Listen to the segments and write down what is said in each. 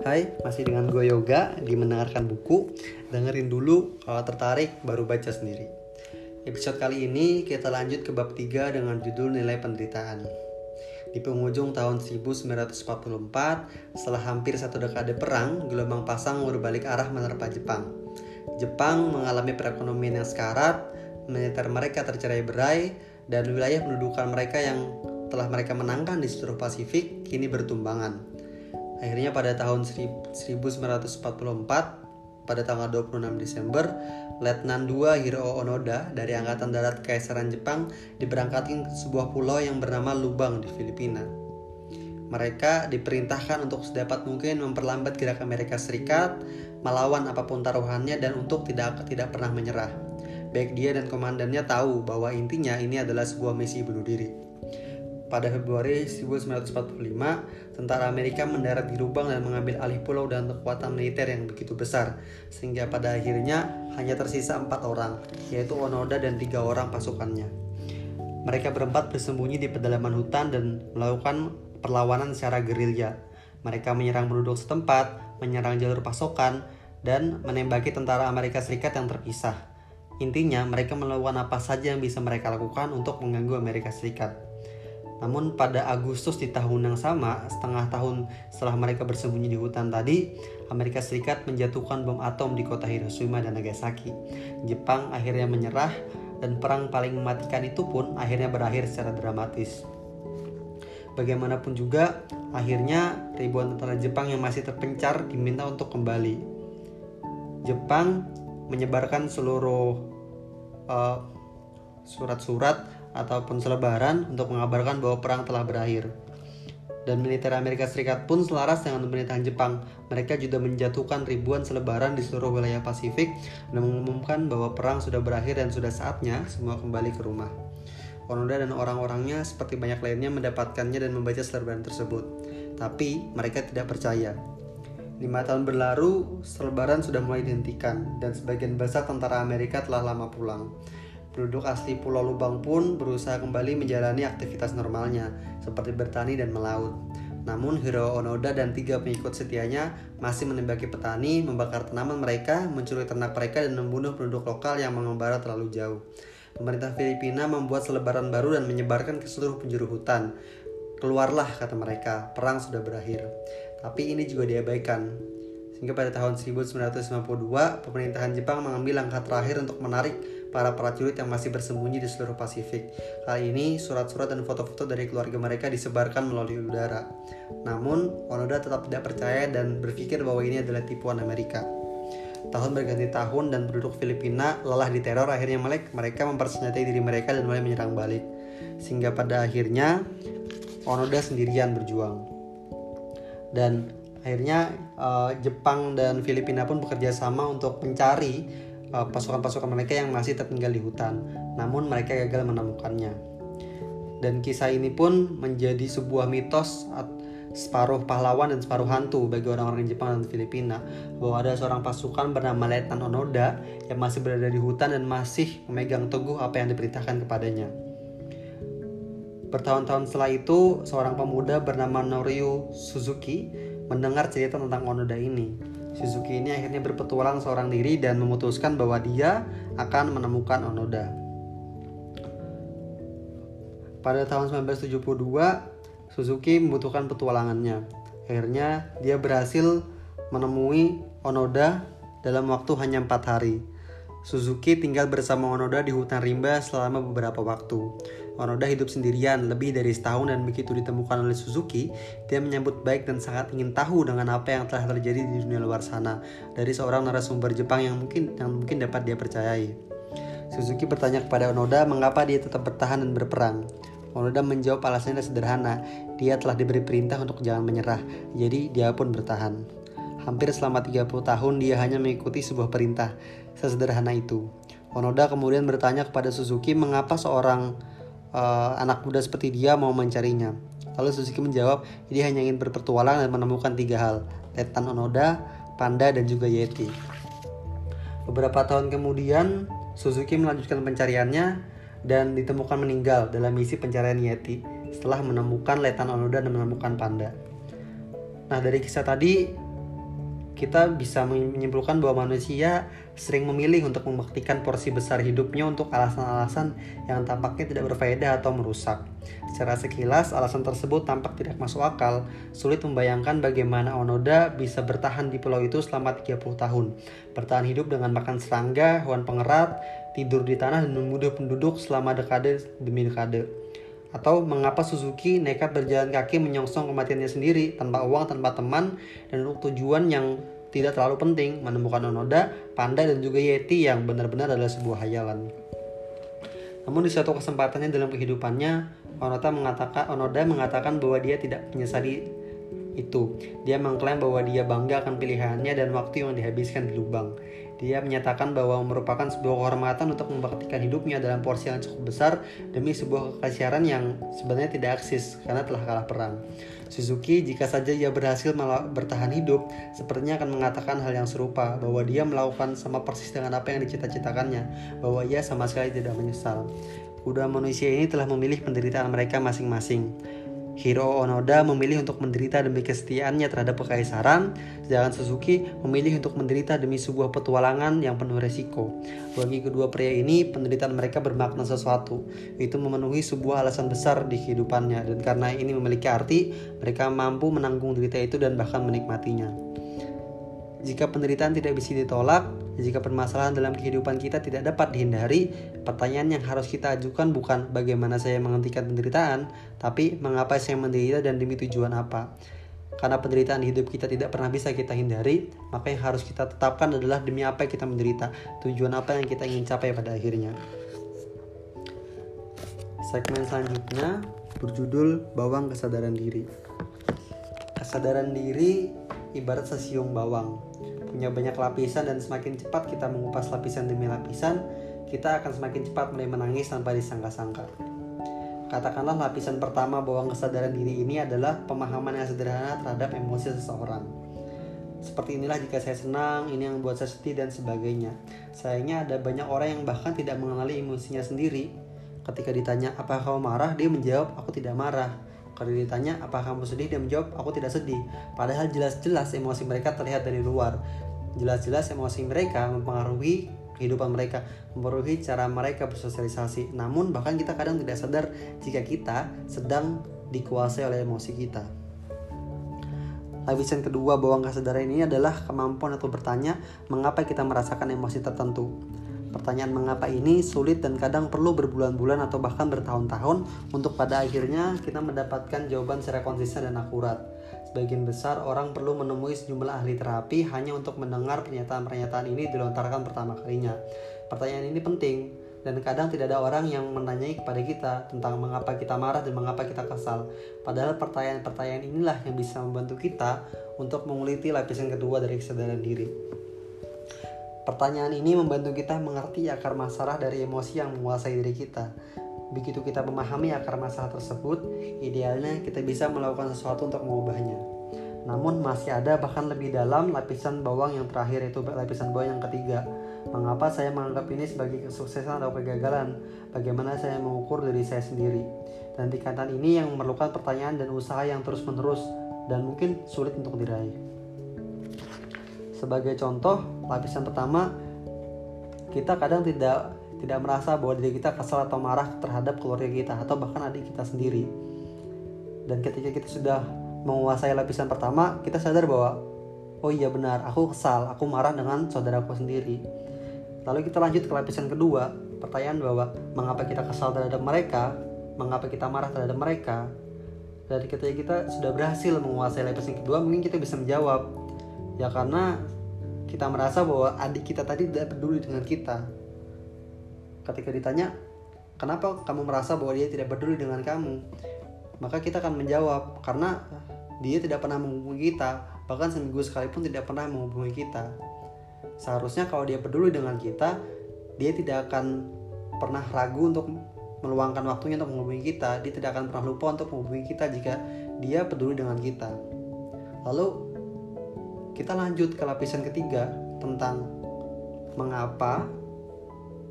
Hai, masih dengan gue Yoga di mendengarkan buku. Dengerin dulu kalau tertarik baru baca sendiri. Episode kali ini kita lanjut ke bab 3 dengan judul nilai penderitaan. Di penghujung tahun 1944, setelah hampir satu dekade perang, gelombang pasang berbalik arah menerpa Jepang. Jepang mengalami perekonomian yang sekarat, militer mereka tercerai berai, dan wilayah pendudukan mereka yang telah mereka menangkan di seluruh Pasifik kini bertumbangan. Akhirnya pada tahun 1944 pada tanggal 26 Desember, Letnan II Hiro Onoda dari Angkatan Darat Kaisaran Jepang diberangkatkan ke sebuah pulau yang bernama Lubang di Filipina. Mereka diperintahkan untuk sedapat mungkin memperlambat gerak Amerika Serikat, melawan apa pun taruhannya dan untuk tidak tidak pernah menyerah. Baik dia dan komandannya tahu bahwa intinya ini adalah sebuah misi bunuh diri. Pada Februari 1945, tentara Amerika mendarat di Lubang dan mengambil alih pulau dan kekuatan militer yang begitu besar, sehingga pada akhirnya hanya tersisa empat orang, yaitu Onoda dan tiga orang pasukannya. Mereka berempat bersembunyi di pedalaman hutan dan melakukan perlawanan secara gerilya. Mereka menyerang penduduk setempat, menyerang jalur pasokan, dan menembaki tentara Amerika Serikat yang terpisah. Intinya, mereka melakukan apa saja yang bisa mereka lakukan untuk mengganggu Amerika Serikat. Namun pada Agustus di tahun yang sama, setengah tahun setelah mereka bersembunyi di hutan tadi, Amerika Serikat menjatuhkan bom atom di kota Hiroshima dan Nagasaki. Jepang akhirnya menyerah dan perang paling mematikan itu pun akhirnya berakhir secara dramatis. Bagaimanapun juga, akhirnya ribuan tentara Jepang yang masih terpencar diminta untuk kembali. Jepang menyebarkan seluruh uh, surat-surat ataupun selebaran untuk mengabarkan bahwa perang telah berakhir. Dan militer Amerika Serikat pun selaras dengan pemerintahan Jepang. Mereka juga menjatuhkan ribuan selebaran di seluruh wilayah Pasifik dan mengumumkan bahwa perang sudah berakhir dan sudah saatnya semua kembali ke rumah. Onoda dan orang-orangnya seperti banyak lainnya mendapatkannya dan membaca selebaran tersebut. Tapi mereka tidak percaya. Lima tahun berlalu, selebaran sudah mulai dihentikan dan sebagian besar tentara Amerika telah lama pulang. Penduduk asli Pulau Lubang pun berusaha kembali menjalani aktivitas normalnya, seperti bertani dan melaut. Namun Hiro Onoda dan tiga pengikut setianya masih menembaki petani, membakar tanaman mereka, mencuri ternak mereka, dan membunuh penduduk lokal yang mengembara terlalu jauh. Pemerintah Filipina membuat selebaran baru dan menyebarkan ke seluruh penjuru hutan. Keluarlah, kata mereka, perang sudah berakhir. Tapi ini juga diabaikan. Sehingga pada tahun 1952, pemerintahan Jepang mengambil langkah terakhir untuk menarik para prajurit yang masih bersembunyi di seluruh Pasifik. Kali ini, surat-surat dan foto-foto dari keluarga mereka disebarkan melalui udara. Namun, Onoda tetap tidak percaya dan berpikir bahwa ini adalah tipuan Amerika. Tahun berganti tahun dan penduduk Filipina lelah diteror akhirnya mereka mempersenjatai diri mereka dan mulai menyerang balik. Sehingga pada akhirnya Onoda sendirian berjuang. Dan akhirnya uh, Jepang dan Filipina pun bekerja sama untuk mencari Eh, pasukan-pasukan mereka yang masih tertinggal di hutan, namun mereka gagal menemukannya. Dan kisah ini pun menjadi sebuah mitos separuh pahlawan dan separuh hantu bagi orang-orang Jepang dan Filipina bahwa ada seorang pasukan bernama Letnan Onoda yang masih berada di hutan dan masih memegang teguh apa yang diperintahkan kepadanya. Bertahun-tahun setelah itu, seorang pemuda bernama Norio Suzuki mendengar cerita tentang Onoda ini Suzuki ini akhirnya berpetualang seorang diri dan memutuskan bahwa dia akan menemukan Onoda. Pada tahun 1972, Suzuki membutuhkan petualangannya. Akhirnya dia berhasil menemui Onoda dalam waktu hanya empat hari. Suzuki tinggal bersama Onoda di hutan rimba selama beberapa waktu. Onoda hidup sendirian lebih dari setahun dan begitu ditemukan oleh Suzuki, dia menyambut baik dan sangat ingin tahu dengan apa yang telah terjadi di dunia luar sana dari seorang narasumber Jepang yang mungkin yang mungkin dapat dia percayai. Suzuki bertanya kepada Onoda mengapa dia tetap bertahan dan berperang. Onoda menjawab alasannya sederhana, dia telah diberi perintah untuk jangan menyerah, jadi dia pun bertahan. Hampir selama 30 tahun dia hanya mengikuti sebuah perintah, sesederhana itu. Onoda kemudian bertanya kepada Suzuki mengapa seorang uh, anak muda seperti dia mau mencarinya. Lalu Suzuki menjawab, dia hanya ingin berpetualang dan menemukan tiga hal, Tetan Onoda, Panda, dan juga Yeti. Beberapa tahun kemudian, Suzuki melanjutkan pencariannya dan ditemukan meninggal dalam misi pencarian Yeti setelah menemukan Letan Onoda dan menemukan Panda. Nah dari kisah tadi kita bisa menyimpulkan bahwa manusia sering memilih untuk membuktikan porsi besar hidupnya untuk alasan-alasan yang tampaknya tidak berfaedah atau merusak. Secara sekilas, alasan tersebut tampak tidak masuk akal. Sulit membayangkan bagaimana Onoda bisa bertahan di pulau itu selama 30 tahun. Bertahan hidup dengan makan serangga, hewan pengerat, tidur di tanah dan membunuh penduduk selama dekade demi dekade. Atau mengapa Suzuki nekat berjalan kaki menyongsong kematiannya sendiri tanpa uang, tanpa teman, dan untuk tujuan yang tidak terlalu penting menemukan Onoda, Panda, dan juga Yeti yang benar-benar adalah sebuah hayalan. Namun di suatu kesempatannya dalam kehidupannya, Onoda mengatakan, Onoda mengatakan bahwa dia tidak menyesali itu. Dia mengklaim bahwa dia bangga akan pilihannya dan waktu yang dihabiskan di lubang. Dia menyatakan bahwa merupakan sebuah kehormatan untuk membaktikan hidupnya dalam porsi yang cukup besar demi sebuah kekasiaran yang sebenarnya tidak eksis karena telah kalah perang. Suzuki jika saja ia berhasil bertahan hidup, sepertinya akan mengatakan hal yang serupa, bahwa dia melakukan sama persis dengan apa yang dicita-citakannya, bahwa ia sama sekali tidak menyesal. Kuda manusia ini telah memilih penderitaan mereka masing-masing. Hiro Onoda memilih untuk menderita demi kesetiaannya terhadap kekaisaran, sedangkan Suzuki memilih untuk menderita demi sebuah petualangan yang penuh resiko. Bagi kedua pria ini, penderitaan mereka bermakna sesuatu, yaitu memenuhi sebuah alasan besar di kehidupannya, dan karena ini memiliki arti, mereka mampu menanggung derita itu dan bahkan menikmatinya. Jika penderitaan tidak bisa ditolak, jika permasalahan dalam kehidupan kita tidak dapat dihindari, pertanyaan yang harus kita ajukan bukan bagaimana saya menghentikan penderitaan, tapi mengapa saya menderita dan demi tujuan apa. Karena penderitaan hidup kita tidak pernah bisa kita hindari, maka yang harus kita tetapkan adalah demi apa kita menderita, tujuan apa yang kita ingin capai pada akhirnya. Segmen selanjutnya berjudul Bawang Kesadaran Diri. Kesadaran diri ibarat sesiung bawang punya banyak lapisan dan semakin cepat kita mengupas lapisan demi lapisan, kita akan semakin cepat mulai menangis tanpa disangka-sangka. Katakanlah lapisan pertama bawang kesadaran diri ini adalah pemahaman yang sederhana terhadap emosi seseorang. Seperti inilah jika saya senang, ini yang membuat saya sedih dan sebagainya. Sayangnya ada banyak orang yang bahkan tidak mengenali emosinya sendiri. Ketika ditanya, apa kamu marah? Dia menjawab, aku tidak marah. Kalau ditanya apakah kamu sedih, dia menjawab aku tidak sedih. Padahal jelas-jelas emosi mereka terlihat dari luar. Jelas-jelas emosi mereka mempengaruhi kehidupan mereka, mempengaruhi cara mereka bersosialisasi. Namun bahkan kita kadang tidak sadar jika kita sedang dikuasai oleh emosi kita. Lapisan kedua bawang kesadaran ini adalah kemampuan untuk bertanya mengapa kita merasakan emosi tertentu. Pertanyaan mengapa ini sulit dan kadang perlu berbulan-bulan atau bahkan bertahun-tahun untuk pada akhirnya kita mendapatkan jawaban secara konsisten dan akurat. Sebagian besar orang perlu menemui sejumlah ahli terapi hanya untuk mendengar pernyataan-pernyataan ini dilontarkan pertama kalinya. Pertanyaan ini penting dan kadang tidak ada orang yang menanyai kepada kita tentang mengapa kita marah dan mengapa kita kesal. Padahal pertanyaan-pertanyaan inilah yang bisa membantu kita untuk menguliti lapisan kedua dari kesadaran diri. Pertanyaan ini membantu kita mengerti akar masalah dari emosi yang menguasai diri kita. Begitu kita memahami akar masalah tersebut, idealnya kita bisa melakukan sesuatu untuk mengubahnya. Namun masih ada bahkan lebih dalam lapisan bawang yang terakhir yaitu lapisan bawang yang ketiga. Mengapa saya menganggap ini sebagai kesuksesan atau kegagalan? Bagaimana saya mengukur diri saya sendiri? Dan tingkatan ini yang memerlukan pertanyaan dan usaha yang terus-menerus dan mungkin sulit untuk diraih. Sebagai contoh, lapisan pertama kita kadang tidak tidak merasa bahwa diri kita kesal atau marah terhadap keluarga kita atau bahkan adik kita sendiri. Dan ketika kita sudah menguasai lapisan pertama, kita sadar bahwa oh iya benar, aku kesal, aku marah dengan saudaraku sendiri. Lalu kita lanjut ke lapisan kedua, pertanyaan bahwa mengapa kita kesal terhadap mereka, mengapa kita marah terhadap mereka. Dari ketika kita sudah berhasil menguasai lapisan kedua, mungkin kita bisa menjawab, ya karena kita merasa bahwa adik kita tadi tidak peduli dengan kita. Ketika ditanya kenapa kamu merasa bahwa dia tidak peduli dengan kamu? Maka kita akan menjawab karena dia tidak pernah menghubungi kita bahkan seminggu sekalipun tidak pernah menghubungi kita. Seharusnya kalau dia peduli dengan kita dia tidak akan pernah ragu untuk meluangkan waktunya untuk menghubungi kita. Dia tidak akan pernah lupa untuk menghubungi kita jika dia peduli dengan kita. Lalu kita lanjut ke lapisan ketiga tentang mengapa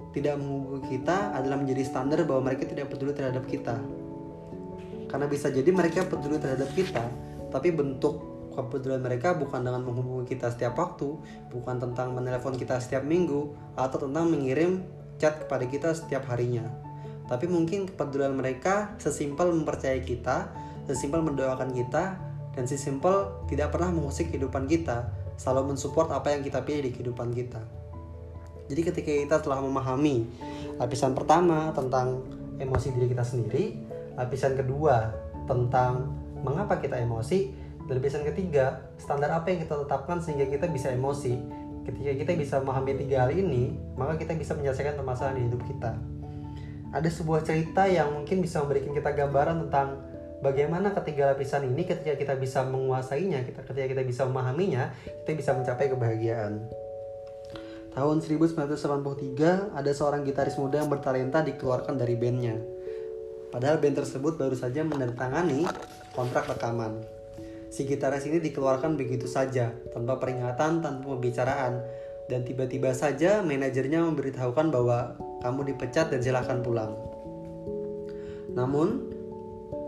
tidak menghubungi kita adalah menjadi standar bahwa mereka tidak peduli terhadap kita. Karena bisa jadi mereka peduli terhadap kita, tapi bentuk kepedulian mereka bukan dengan menghubungi kita setiap waktu, bukan tentang menelepon kita setiap minggu, atau tentang mengirim chat kepada kita setiap harinya. Tapi mungkin kepedulian mereka sesimpel mempercayai kita, sesimpel mendoakan kita, dan sesimpel tidak pernah mengusik kehidupan kita, selalu mensupport apa yang kita pilih di kehidupan kita. Jadi ketika kita telah memahami lapisan pertama tentang emosi diri kita sendiri, lapisan kedua tentang mengapa kita emosi, dan lapisan ketiga standar apa yang kita tetapkan sehingga kita bisa emosi. Ketika kita bisa memahami tiga hal ini, maka kita bisa menyelesaikan permasalahan di hidup kita ada sebuah cerita yang mungkin bisa memberikan kita gambaran tentang bagaimana ketiga lapisan ini ketika kita bisa menguasainya, kita ketika kita bisa memahaminya, kita bisa mencapai kebahagiaan. Tahun 1983 ada seorang gitaris muda yang bertalenta dikeluarkan dari bandnya. Padahal band tersebut baru saja menandatangani kontrak rekaman. Si gitaris ini dikeluarkan begitu saja, tanpa peringatan, tanpa pembicaraan, dan tiba-tiba saja manajernya memberitahukan bahwa kamu dipecat dan silahkan pulang. Namun,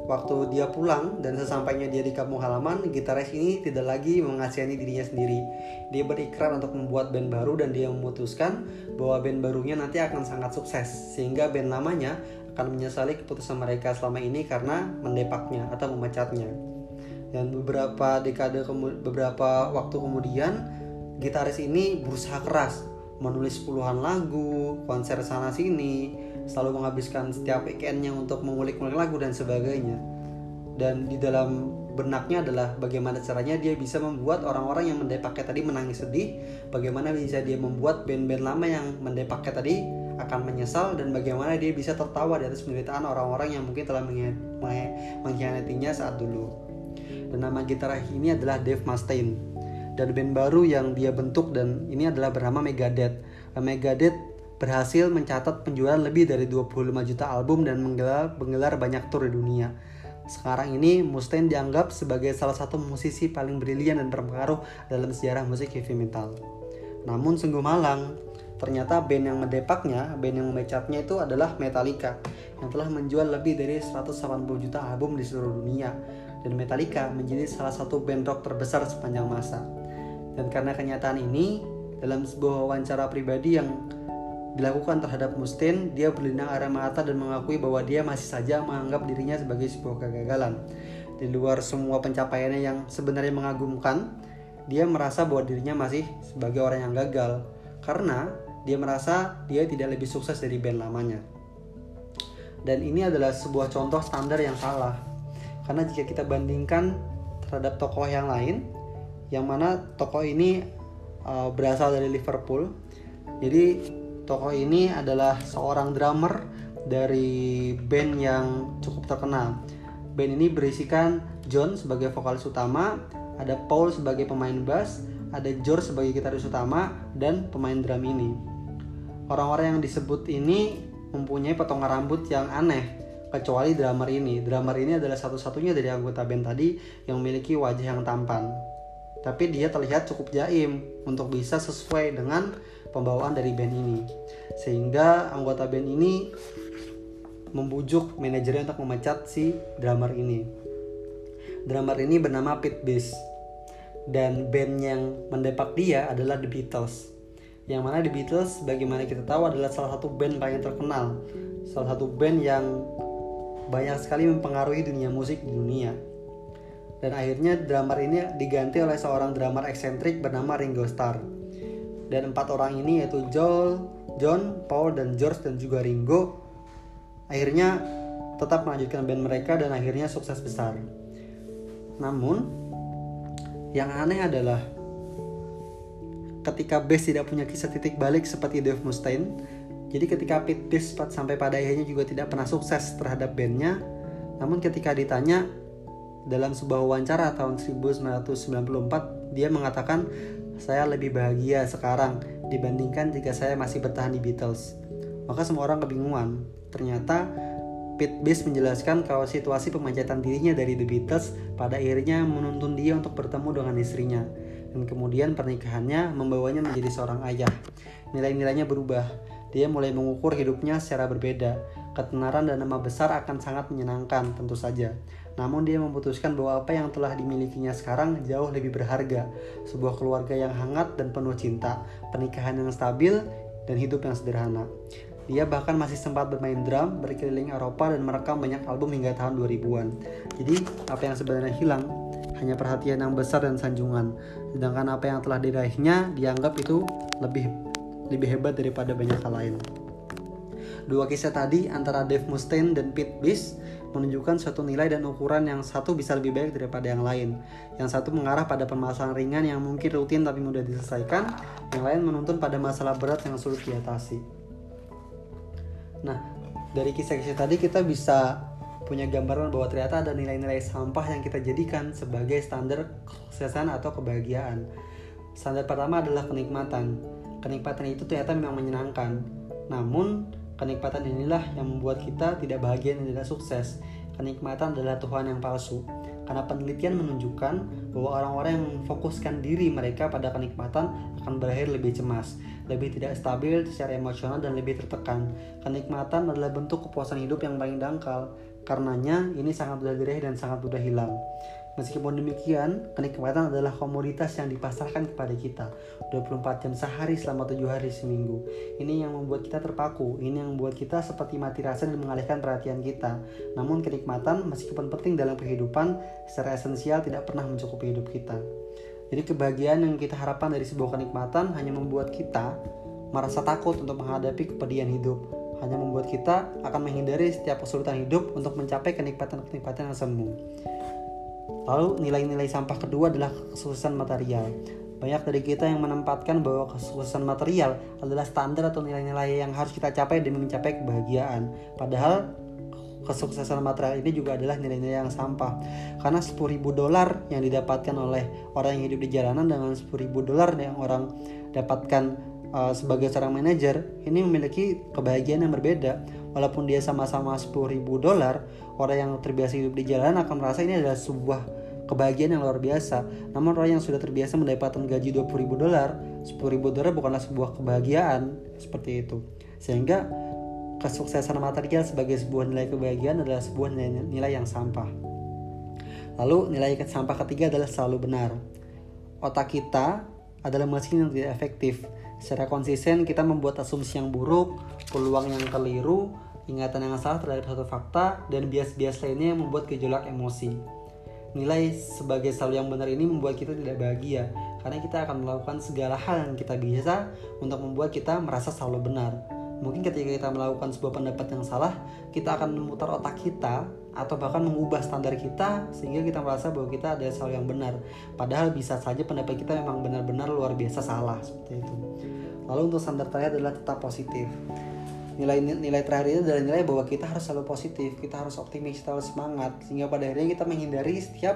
waktu dia pulang dan sesampainya dia di kampung halaman, gitaris ini tidak lagi mengasihani dirinya sendiri. Dia berikrar untuk membuat band baru dan dia memutuskan bahwa band barunya nanti akan sangat sukses, sehingga band lamanya akan menyesali keputusan mereka selama ini karena mendepaknya atau memecatnya. Dan beberapa dekade beberapa waktu kemudian gitaris ini berusaha keras menulis puluhan lagu, konser sana sini, selalu menghabiskan setiap weekendnya untuk mengulik-ngulik lagu dan sebagainya. Dan di dalam benaknya adalah bagaimana caranya dia bisa membuat orang-orang yang mendepaknya tadi menangis sedih, bagaimana bisa dia membuat band-band lama yang mendepaknya tadi akan menyesal dan bagaimana dia bisa tertawa di atas penderitaan orang-orang yang mungkin telah mengkhianatinya saat dulu. Dan nama gitar ini adalah Dave Mustaine dan band baru yang dia bentuk dan ini adalah bernama Megadeth. Megadeth berhasil mencatat penjualan lebih dari 25 juta album dan menggelar, menggelar banyak tur di dunia. Sekarang ini Mustaine dianggap sebagai salah satu musisi paling brilian dan berpengaruh dalam sejarah musik heavy metal. Namun sungguh malang, ternyata band yang mendepaknya, band yang memecatnya itu adalah Metallica yang telah menjual lebih dari 180 juta album di seluruh dunia dan Metallica menjadi salah satu band rock terbesar sepanjang masa. Dan karena kenyataan ini, dalam sebuah wawancara pribadi yang dilakukan terhadap Mustaine, dia berlinang air mata dan mengakui bahwa dia masih saja menganggap dirinya sebagai sebuah kegagalan. Di luar semua pencapaiannya yang sebenarnya mengagumkan, dia merasa bahwa dirinya masih sebagai orang yang gagal karena dia merasa dia tidak lebih sukses dari band lamanya. Dan ini adalah sebuah contoh standar yang salah. Karena jika kita bandingkan terhadap tokoh yang lain, yang mana tokoh ini uh, berasal dari Liverpool. Jadi tokoh ini adalah seorang drummer dari band yang cukup terkenal. Band ini berisikan John sebagai vokalis utama, ada Paul sebagai pemain bass, ada George sebagai gitaris utama dan pemain drum ini. Orang-orang yang disebut ini mempunyai potongan rambut yang aneh kecuali drummer ini. Drummer ini adalah satu-satunya dari anggota band tadi yang memiliki wajah yang tampan tapi dia terlihat cukup jaim untuk bisa sesuai dengan pembawaan dari band ini. Sehingga anggota band ini membujuk manajernya untuk memecat si drummer ini. Drummer ini bernama Pete Best dan band yang mendepak dia adalah The Beatles. Yang mana The Beatles bagaimana kita tahu adalah salah satu band paling terkenal. Salah satu band yang banyak sekali mempengaruhi dunia musik di dunia dan akhirnya drummer ini diganti oleh seorang drummer eksentrik bernama Ringo Starr. Dan empat orang ini yaitu Joel, John, Paul, dan George dan juga Ringo akhirnya tetap melanjutkan band mereka dan akhirnya sukses besar. Namun yang aneh adalah ketika Bass tidak punya kisah titik balik seperti Dave Mustaine, jadi ketika Pete Best sampai pada akhirnya juga tidak pernah sukses terhadap bandnya, namun ketika ditanya dalam sebuah wawancara tahun 1994 dia mengatakan saya lebih bahagia sekarang dibandingkan jika saya masih bertahan di Beatles. Maka semua orang kebingungan. Ternyata Pete Best menjelaskan kalau situasi pemecatan dirinya dari The Beatles pada akhirnya menuntun dia untuk bertemu dengan istrinya. Dan kemudian pernikahannya membawanya menjadi seorang ayah. Nilai-nilainya berubah. dia mulai mengukur hidupnya secara berbeda. Ketenaran dan nama besar akan sangat menyenangkan, tentu saja. Namun dia memutuskan bahwa apa yang telah dimilikinya sekarang jauh lebih berharga. Sebuah keluarga yang hangat dan penuh cinta, pernikahan yang stabil, dan hidup yang sederhana. Dia bahkan masih sempat bermain drum, berkeliling Eropa dan merekam banyak album hingga tahun 2000-an. Jadi, apa yang sebenarnya hilang hanya perhatian yang besar dan sanjungan. Sedangkan apa yang telah diraihnya dianggap itu lebih lebih hebat daripada banyak hal lain. Dua kisah tadi antara Dave Mustaine dan Pete Biss menunjukkan suatu nilai dan ukuran yang satu bisa lebih baik daripada yang lain. Yang satu mengarah pada permasalahan ringan yang mungkin rutin tapi mudah diselesaikan, yang lain menuntun pada masalah berat yang sulit diatasi. Nah, dari kisah-kisah tadi kita bisa punya gambaran bahwa ternyata ada nilai-nilai sampah yang kita jadikan sebagai standar kesuksesan atau kebahagiaan. Standar pertama adalah kenikmatan kenikmatan itu ternyata memang menyenangkan. Namun, kenikmatan inilah yang membuat kita tidak bahagia dan tidak sukses. Kenikmatan adalah Tuhan yang palsu. Karena penelitian menunjukkan bahwa orang-orang yang memfokuskan diri mereka pada kenikmatan akan berakhir lebih cemas, lebih tidak stabil secara emosional dan lebih tertekan. Kenikmatan adalah bentuk kepuasan hidup yang paling dangkal. Karenanya, ini sangat mudah diraih dan sangat mudah hilang. Meskipun demikian, kenikmatan adalah komoditas yang dipasarkan kepada kita 24 jam sehari selama 7 hari seminggu. Ini yang membuat kita terpaku, ini yang membuat kita seperti mati rasa dan mengalihkan perhatian kita. Namun kenikmatan meskipun penting dalam kehidupan, secara esensial tidak pernah mencukupi hidup kita. Jadi kebahagiaan yang kita harapkan dari sebuah kenikmatan hanya membuat kita merasa takut untuk menghadapi kepedihan hidup. Hanya membuat kita akan menghindari setiap kesulitan hidup untuk mencapai kenikmatan-kenikmatan yang semu. Lalu nilai-nilai sampah kedua adalah kesuksesan material. Banyak dari kita yang menempatkan bahwa kesuksesan material adalah standar atau nilai-nilai yang harus kita capai demi mencapai kebahagiaan. Padahal kesuksesan material ini juga adalah nilai-nilai yang sampah. Karena 10.000 dolar yang didapatkan oleh orang yang hidup di jalanan dengan 10.000 dolar yang orang dapatkan uh, sebagai seorang manajer ini memiliki kebahagiaan yang berbeda walaupun dia sama-sama 10.000 dolar orang yang terbiasa hidup di jalan akan merasa ini adalah sebuah kebahagiaan yang luar biasa. Namun orang yang sudah terbiasa mendapatkan gaji 20.000 dolar 10.000 dolar bukanlah sebuah kebahagiaan. Seperti itu. Sehingga kesuksesan material sebagai sebuah nilai kebahagiaan adalah sebuah nilai, nilai yang sampah. Lalu nilai sampah ketiga adalah selalu benar. Otak kita adalah mesin yang tidak efektif. Secara konsisten kita membuat asumsi yang buruk, peluang yang keliru, ingatan yang salah terhadap satu fakta, dan bias-bias lainnya yang membuat gejolak emosi. Nilai sebagai selalu yang benar ini membuat kita tidak bahagia, karena kita akan melakukan segala hal yang kita biasa untuk membuat kita merasa selalu benar. Mungkin ketika kita melakukan sebuah pendapat yang salah, kita akan memutar otak kita atau bahkan mengubah standar kita sehingga kita merasa bahwa kita ada selalu yang benar. Padahal bisa saja pendapat kita memang benar-benar luar biasa salah seperti itu. Lalu untuk standar terakhir adalah tetap positif. Nilai nilai terakhir ini adalah nilai bahwa kita harus selalu positif, kita harus optimis, kita harus semangat sehingga pada akhirnya kita menghindari setiap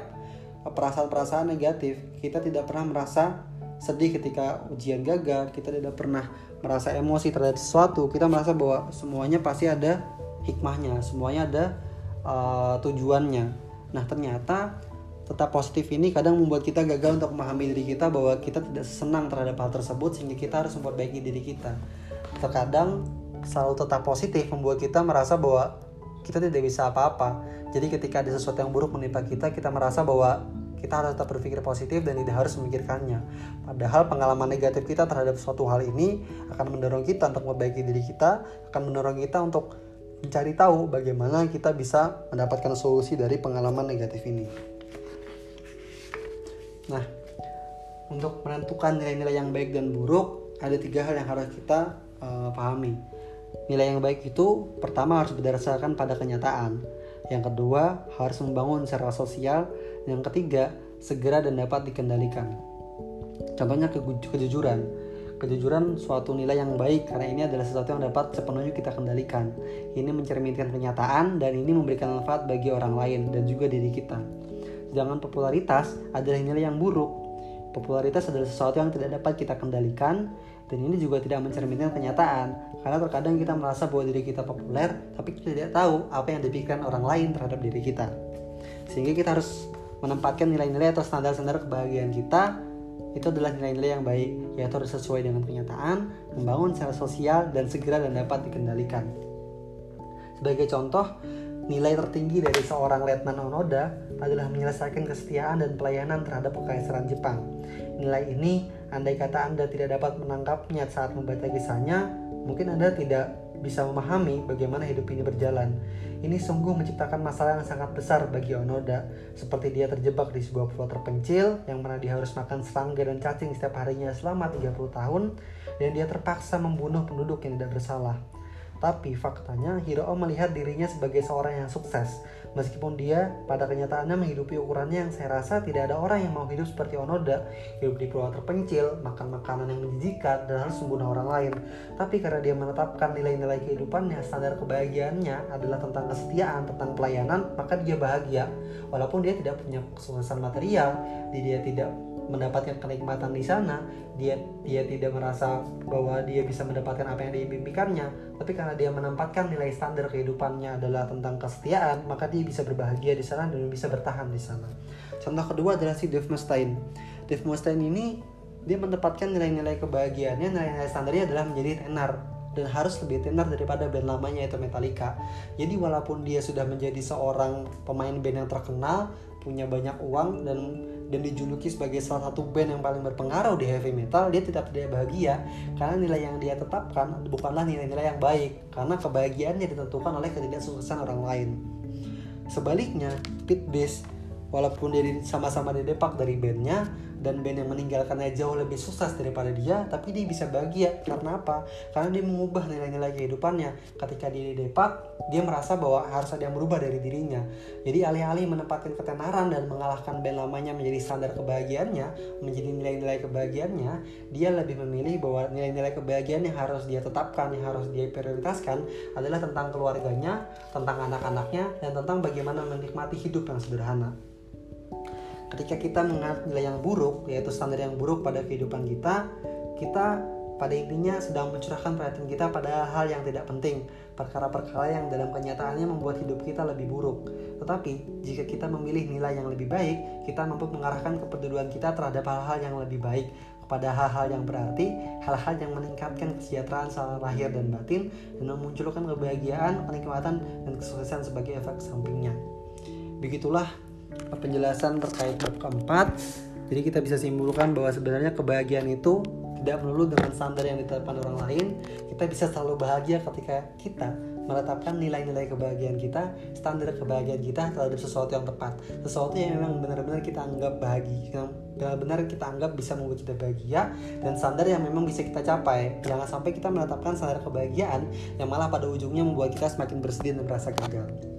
perasaan-perasaan negatif. Kita tidak pernah merasa sedih ketika ujian gagal, kita tidak pernah merasa emosi terhadap sesuatu, kita merasa bahwa semuanya pasti ada hikmahnya, semuanya ada uh, tujuannya. Nah, ternyata tetap positif ini kadang membuat kita gagal untuk memahami diri kita bahwa kita tidak senang terhadap hal tersebut sehingga kita harus memperbaiki diri kita. Terkadang selalu tetap positif membuat kita merasa bahwa kita tidak bisa apa-apa. Jadi ketika ada sesuatu yang buruk menimpa kita, kita merasa bahwa kita harus tetap berpikir positif dan tidak harus memikirkannya. Padahal pengalaman negatif kita terhadap suatu hal ini akan mendorong kita untuk memperbaiki diri kita, akan mendorong kita untuk mencari tahu bagaimana kita bisa mendapatkan solusi dari pengalaman negatif ini. Nah, untuk menentukan nilai-nilai yang baik dan buruk, ada tiga hal yang harus kita uh, pahami. Nilai yang baik itu pertama harus berdasarkan pada kenyataan. Yang kedua, harus membangun secara sosial yang ketiga, segera dan dapat dikendalikan. Contohnya ke kejujuran. Kejujuran suatu nilai yang baik karena ini adalah sesuatu yang dapat sepenuhnya kita kendalikan. Ini mencerminkan kenyataan dan ini memberikan manfaat bagi orang lain dan juga diri kita. Sedangkan popularitas adalah nilai yang buruk. Popularitas adalah sesuatu yang tidak dapat kita kendalikan dan ini juga tidak mencerminkan kenyataan karena terkadang kita merasa bahwa diri kita populer tapi kita tidak tahu apa yang dipikirkan orang lain terhadap diri kita sehingga kita harus menempatkan nilai-nilai atau standar-standar kebahagiaan kita itu adalah nilai-nilai yang baik, yaitu harus sesuai dengan kenyataan, membangun secara sosial, dan segera dan dapat dikendalikan. Sebagai contoh, nilai tertinggi dari seorang Letnan Onoda adalah menyelesaikan kesetiaan dan pelayanan terhadap kekaisaran Jepang. Nilai ini, andai kata Anda tidak dapat menangkapnya saat membaca kisahnya, mungkin Anda tidak bisa memahami bagaimana hidup ini berjalan. Ini sungguh menciptakan masalah yang sangat besar bagi Onoda, seperti dia terjebak di sebuah pulau terpencil yang mana dia harus makan serangga dan cacing setiap harinya selama 30 tahun, dan dia terpaksa membunuh penduduk yang tidak bersalah. Tapi faktanya Hiroo melihat dirinya sebagai seorang yang sukses. Meskipun dia pada kenyataannya menghidupi ukurannya yang saya rasa tidak ada orang yang mau hidup seperti Onoda. Hidup di pulau terpencil, makan makanan yang menjijikan, dan harus membunuh orang lain. Tapi karena dia menetapkan nilai-nilai kehidupannya, standar kebahagiaannya adalah tentang kesetiaan, tentang pelayanan Maka dia bahagia. Walaupun dia tidak punya kesuksesan material, dia tidak mendapatkan kenikmatan di sana dia dia tidak merasa bahwa dia bisa mendapatkan apa yang diimpikannya tapi karena dia menempatkan nilai standar kehidupannya adalah tentang kesetiaan maka dia bisa berbahagia di sana dan bisa bertahan di sana. Contoh kedua adalah si Dave Mustaine. Dave Mustaine ini dia menempatkan nilai-nilai kebahagiaannya nilai-nilai standarnya adalah menjadi tenar dan harus lebih tenar daripada band lamanya yaitu Metallica. Jadi walaupun dia sudah menjadi seorang pemain band yang terkenal, punya banyak uang dan dan dijuluki sebagai salah satu band yang paling berpengaruh di heavy metal, dia tetap tidak bahagia karena nilai yang dia tetapkan bukanlah nilai-nilai yang baik karena kebahagiaannya ditentukan oleh ketidaksuksesan orang lain. Sebaliknya, Pete Best walaupun dia sama-sama didepak dari bandnya, dan band yang meninggalkannya jauh lebih sukses daripada dia tapi dia bisa bahagia. Karena apa? Karena dia mengubah nilai-nilai kehidupannya. Ketika dia di Depak dia merasa bahwa harus ada yang berubah dari dirinya. Jadi alih-alih menempatkan ketenaran dan mengalahkan band lamanya menjadi standar kebahagiaannya menjadi nilai-nilai kebahagiaannya dia lebih memilih bahwa nilai-nilai kebahagiaan yang harus dia tetapkan yang harus dia prioritaskan adalah tentang keluarganya tentang anak-anaknya dan tentang bagaimana menikmati hidup yang sederhana ketika kita menganut nilai yang buruk yaitu standar yang buruk pada kehidupan kita kita pada intinya sedang mencurahkan perhatian kita pada hal yang tidak penting, perkara-perkara yang dalam kenyataannya membuat hidup kita lebih buruk. Tetapi, jika kita memilih nilai yang lebih baik, kita mampu mengarahkan kepedulian kita terhadap hal-hal yang lebih baik, kepada hal-hal yang berarti, hal-hal yang meningkatkan kesejahteraan secara lahir dan batin, dan memunculkan kebahagiaan, kenikmatan, dan kesuksesan sebagai efek sampingnya. Begitulah penjelasan terkait bab keempat. Jadi kita bisa simpulkan bahwa sebenarnya kebahagiaan itu tidak melulu dengan standar yang ditetapkan orang lain. Kita bisa selalu bahagia ketika kita menetapkan nilai-nilai kebahagiaan kita, standar kebahagiaan kita terhadap sesuatu yang tepat, sesuatu yang memang benar-benar kita anggap bahagia, yang benar-benar kita anggap bisa membuat kita bahagia, dan standar yang memang bisa kita capai. Jangan sampai kita menetapkan standar kebahagiaan yang malah pada ujungnya membuat kita semakin bersedih dan merasa gagal.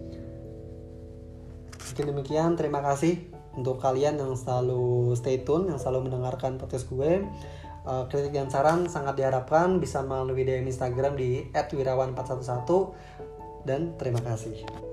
Mungkin demikian, terima kasih untuk kalian yang selalu stay tune, yang selalu mendengarkan podcast gue. Uh, kritik dan saran sangat diharapkan bisa melalui DM Instagram di @wirawan411 dan terima kasih.